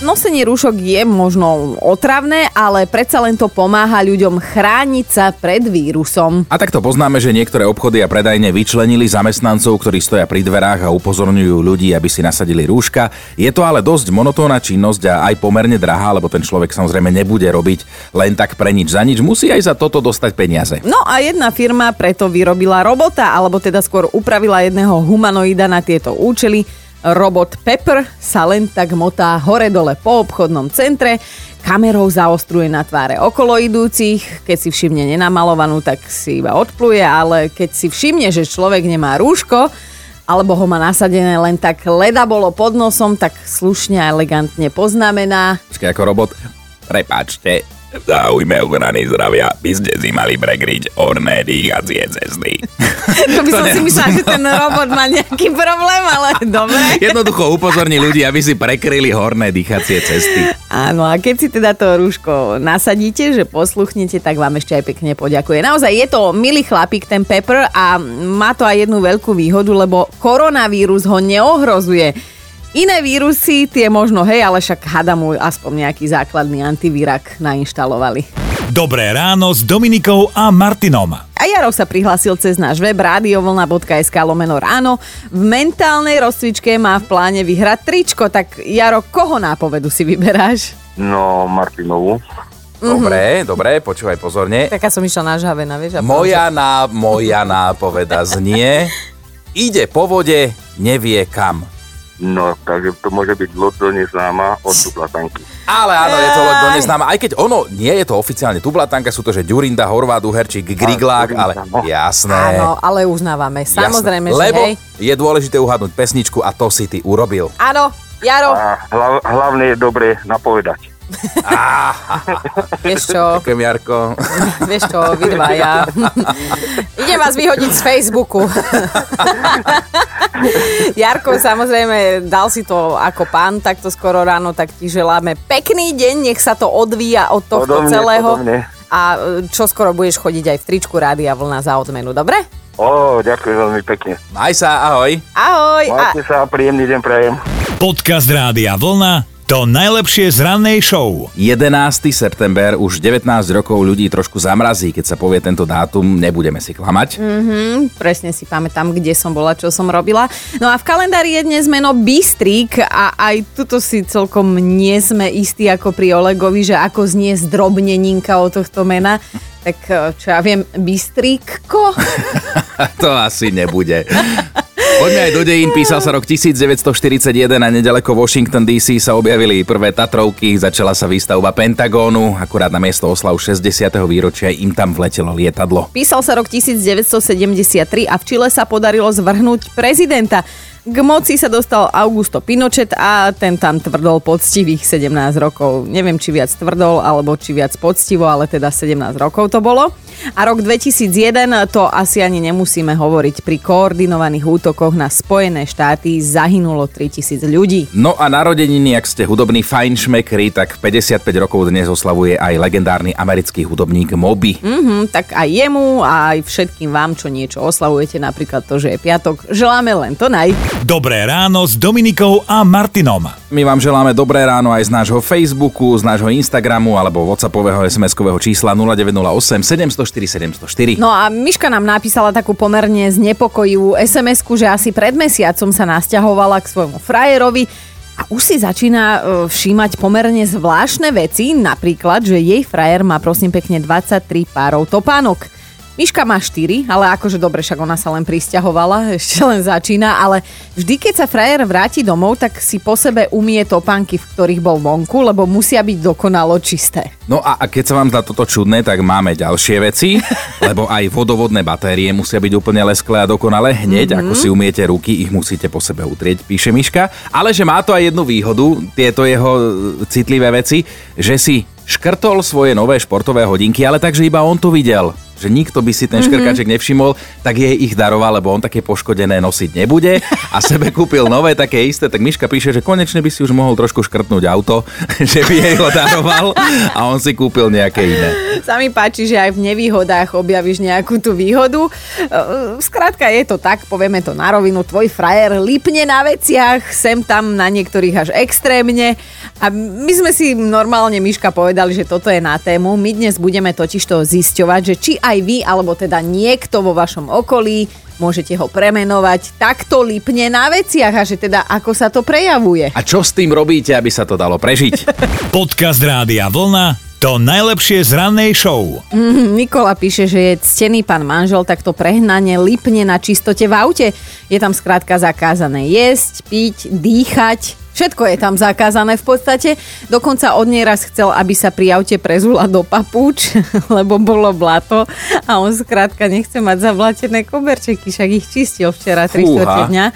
Nosenie rúšok je možno otravné, ale predsa len to pomáha ľuďom chrániť sa pred vírusom. A takto poznáme, že niektoré obchody a predajne vyčlenili zamestnancov, ktorí stoja pri dverách a upozorňujú ľudí, aby si nasadili rúška. Je to ale dosť monotónna činnosť a aj pomerne drahá, lebo ten človek samozrejme nebude robiť len tak pre nič za nič. Musí aj za toto dostať peniaze. No a jedna firma preto vyrobila robota, alebo teda skôr upravila jedného humanoida na tieto účely. Robot Pepper sa len tak motá hore-dole po obchodnom centre, kamerou zaostruje na tváre okolo idúcich, keď si všimne nenamalovanú, tak si iba odpluje, ale keď si všimne, že človek nemá rúško, alebo ho má nasadené len tak leda bolo pod nosom, tak slušne a elegantne poznamená. Počkaj, ako robot. Prepáčte, v záujme ochrany zdravia by ste si mali prekryť orné dýchacie cesty. To by som si myslela, že ten robot má nejaký problém, ale dobre. Jednoducho upozorní ľudí, aby si prekryli horné dýchacie cesty. Áno, a keď si teda to rúško nasadíte, že posluchnete, tak vám ešte aj pekne poďakuje. Naozaj je to milý chlapík, ten Pepper, a má to aj jednu veľkú výhodu, lebo koronavírus ho neohrozuje. Iné vírusy, tie možno, hej, ale však hada mu aspoň nejaký základný antivírak nainštalovali. Dobré ráno s Dominikou a Martinom. A Jaro sa prihlásil cez náš web radiovlna.sk lomeno ráno. V mentálnej rozcvičke má v pláne vyhrať tričko, tak Jaro, koho nápovedu si vyberáš? No, Martinovu. Dobre, dobre, počúvaj pozorne. Taká som išla na žhavena, vieš? A Moja, ná, moja nápoveda znie, ide po vode, nevie kam. No, takže to môže byť loď do neznáma od Dublatanky. Ale áno, je to loď do neznáma. Aj keď ono, nie je to oficiálne Tublatanka, sú to, že Ďurinda, Horváth, Uherčík, Griglák, ale no. jasné. Áno, ale uznávame. Samozrejme, jasné. že Lebo hej. je dôležité uhadnúť pesničku a to si ty urobil. Áno, Jaro, A hlav, hlavne je dobre napovedať. Vieš čo, Ďakujem, Jarko. vieš čo, vy dvaja. Idem vás vyhodiť z Facebooku. Jarko, samozrejme, dal si to ako pán takto skoro ráno, tak ti želáme pekný deň, nech sa to odvíja od tohto Podobne, celého. podobne. A čo skoro budeš chodiť aj v tričku Rádia Vlna za odmenu, dobre? Ó, ďakujem veľmi pekne. Maj sa, ahoj. Ahoj. A Majte sa, príjemný deň prajem. Podcast Rádia Vlna. To najlepšie z rannej show. 11. september, už 19 rokov ľudí trošku zamrazí, keď sa povie tento dátum, nebudeme si klamať. Hm, presne si pamätám, kde som bola, čo som robila. No a v kalendári je dnes meno Bystrík a aj tuto si celkom nie sme istí ako pri Olegovi, že ako znie zdrobneninka o tohto mena. Tak eh, čo ja viem, Bystríkko? to asi nebude. Poďme aj do dejín, písal sa rok 1941 a nedaleko Washington DC sa objavili prvé Tatrovky, začala sa výstavba Pentagónu, akurát na miesto oslav 60. výročia im tam vletelo lietadlo. Písal sa rok 1973 a v Čile sa podarilo zvrhnúť prezidenta. K moci sa dostal Augusto Pinochet a ten tam tvrdol poctivých 17 rokov. Neviem, či viac tvrdol, alebo či viac poctivo, ale teda 17 rokov to bolo. A rok 2001, to asi ani nemusíme hovoriť, pri koordinovaných útokoch na Spojené štáty zahynulo 3000 ľudí. No a narodeniny, ak ste hudobní fajnšmekri, tak 55 rokov dnes oslavuje aj legendárny americký hudobník Moby. Mhm, tak aj jemu a aj všetkým vám, čo niečo oslavujete, napríklad to, že je piatok, želáme len to naj. Dobré ráno s Dominikou a Martinom. My vám želáme dobré ráno aj z nášho Facebooku, z nášho Instagramu alebo WhatsAppového SMS-kového čísla 0908 704 704. No a Miška nám napísala takú pomerne znepokojivú SMS-ku, že asi pred mesiacom sa nasťahovala k svojmu frajerovi a už si začína e, všímať pomerne zvláštne veci, napríklad, že jej frajer má prosím pekne 23 párov topánok. Miška má 4, ale akože dobre, však ona sa len pristahovala, ešte len začína, ale vždy, keď sa frajer vráti domov, tak si po sebe umie topánky, v ktorých bol vonku, lebo musia byť dokonalo čisté. No a, a keď sa vám zdá toto čudné, tak máme ďalšie veci, lebo aj vodovodné batérie musia byť úplne lesklé a dokonale hneď, mm-hmm. ako si umiete ruky, ich musíte po sebe utrieť, píše Miška. Ale že má to aj jednu výhodu, tieto jeho e, citlivé veci, že si škrtol svoje nové športové hodinky, ale takže iba on to videl. Že nikto by si ten škrkaček mm-hmm. nevšimol, tak jej ich daroval, lebo on také poškodené nosiť nebude a sebe kúpil nové také isté, tak Miška píše, že konečne by si už mohol trošku škrtnúť auto, že by jej ho daroval a on si kúpil nejaké iné. Sa mi páči, že aj v nevýhodách objavíš nejakú tú výhodu. E, skrátka je to tak, povieme to na rovinu, tvoj frajer lipne na veciach, sem tam na niektorých až extrémne a my sme si normálne, Miška, povedali, že toto je na tému. My dnes budeme totiž to zisťovať, že či aj vy, alebo teda niekto vo vašom okolí, môžete ho premenovať, takto lipne na veciach a že teda ako sa to prejavuje. A čo s tým robíte, aby sa to dalo prežiť? Podcast Rádia Vlna to najlepšie z rannej show. Mm, Nikola píše, že je ctený pán manžel, takto prehnane lipne na čistote v aute. Je tam skrátka zakázané jesť, piť, dýchať, Všetko je tam zakázané v podstate. Dokonca od nej raz chcel, aby sa pri aute prezula do papúč, lebo bolo blato a on skrátka nechce mať zablatené koberčeky, však ich čistil včera 3 dňa.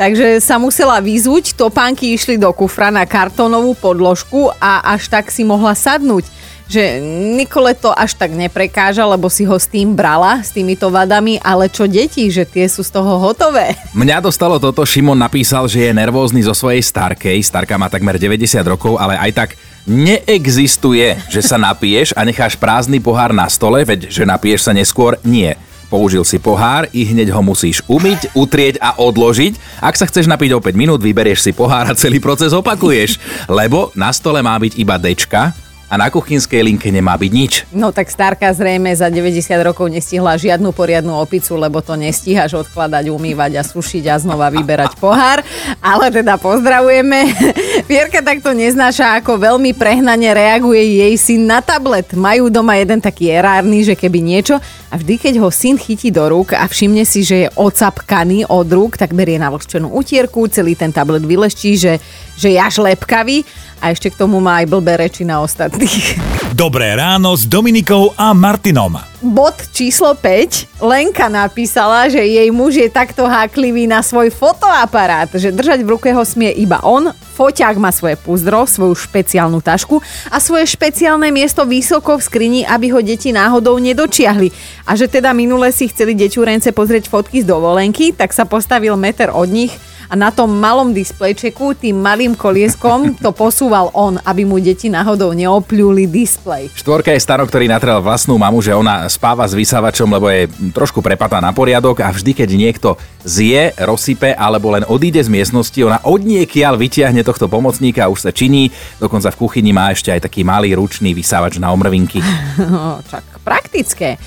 Takže sa musela vyzúť, topánky išli do kufra na kartónovú podložku a až tak si mohla sadnúť že Nikole to až tak neprekáža, lebo si ho s tým brala, s týmito vadami, ale čo deti, že tie sú z toho hotové. Mňa dostalo toto, Šimon napísal, že je nervózny zo svojej starkej, starka má takmer 90 rokov, ale aj tak neexistuje, že sa napiješ a necháš prázdny pohár na stole, veď že napiješ sa neskôr, nie. Použil si pohár i hneď ho musíš umyť, utrieť a odložiť. Ak sa chceš napiť o 5 minút, vyberieš si pohár a celý proces opakuješ. Lebo na stole má byť iba dečka, a na kuchynskej linke nemá byť nič. No tak starka zrejme za 90 rokov nestihla žiadnu poriadnu opicu, lebo to nestíhaš odkladať, umývať a sušiť a znova vyberať pohár. Ale teda pozdravujeme. Vierka takto neznáša, ako veľmi prehnane reaguje jej syn na tablet. Majú doma jeden taký erárny, že keby niečo a vždy, keď ho syn chytí do rúk a všimne si, že je ocapkaný od rúk, tak berie na vlhčenú utierku, celý ten tablet vyleští, že, že je až lepkavý a ešte k tomu má aj blbé reči na ostatných. Dobré ráno s Dominikou a Martinom. Bod číslo 5. Lenka napísala, že jej muž je takto háklivý na svoj fotoaparát, že držať v ruke ho smie iba on, foťák má svoje púzdro, svoju špeciálnu tašku a svoje špeciálne miesto vysoko v skrini, aby ho deti náhodou nedočiahli. A že teda minule si chceli deťurence pozrieť fotky z dovolenky, tak sa postavil meter od nich a na tom malom displejčeku tým malým kolieskom to posúval on, aby mu deti náhodou neopľuli displej. Štvorka je staro, ktorý natrel vlastnú mamu, že ona spáva s vysávačom, lebo je trošku prepatá na poriadok a vždy, keď niekto zje, rozsype alebo len odíde z miestnosti, ona od niekiaľ vytiahne tohto pomocníka a už sa činí. Dokonca v kuchyni má ešte aj taký malý ručný vysávač na omrvinky. No, čak praktické.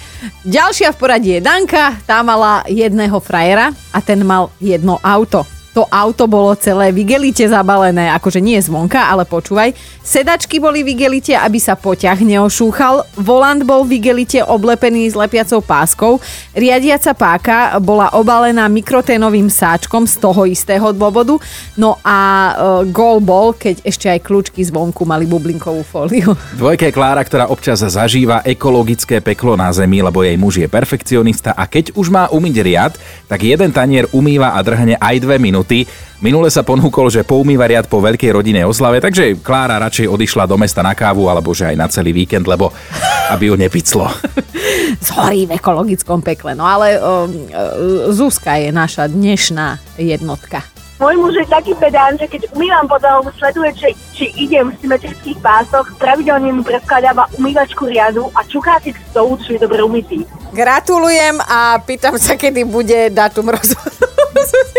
Ďalšia v poradí je Danka, tá mala jedného frajera a ten mal jedno auto to auto bolo celé v zabalené, akože nie zvonka, ale počúvaj. Sedačky boli v aby sa poťah neošúchal, volant bol v oblepený s lepiacou páskou, riadiaca páka bola obalená mikroténovým sáčkom z toho istého dôvodu, no a e, gol bol, keď ešte aj kľúčky zvonku mali bublinkovú fóliu. Dvojka je Klára, ktorá občas zažíva ekologické peklo na zemi, lebo jej muž je perfekcionista a keď už má umyť riad, tak jeden tanier umýva a drhne aj dve minúty minúty. Minule sa ponúkol, že poumýva riad po veľkej rodinnej oslave, takže Klára radšej odišla do mesta na kávu alebo že aj na celý víkend, lebo aby ju nepiclo. Zhorí v ekologickom pekle. No ale uh, Zuzka je naša dnešná jednotka. Môj muž je taký pedán, že keď umývam podlahu, sleduje, či, či idem v symetrických pásoch, pravidelne mu predkladáva umývačku riadu a čuká si k stolu, či je dobre umytý. Gratulujem a pýtam sa, kedy bude datum rozhodu.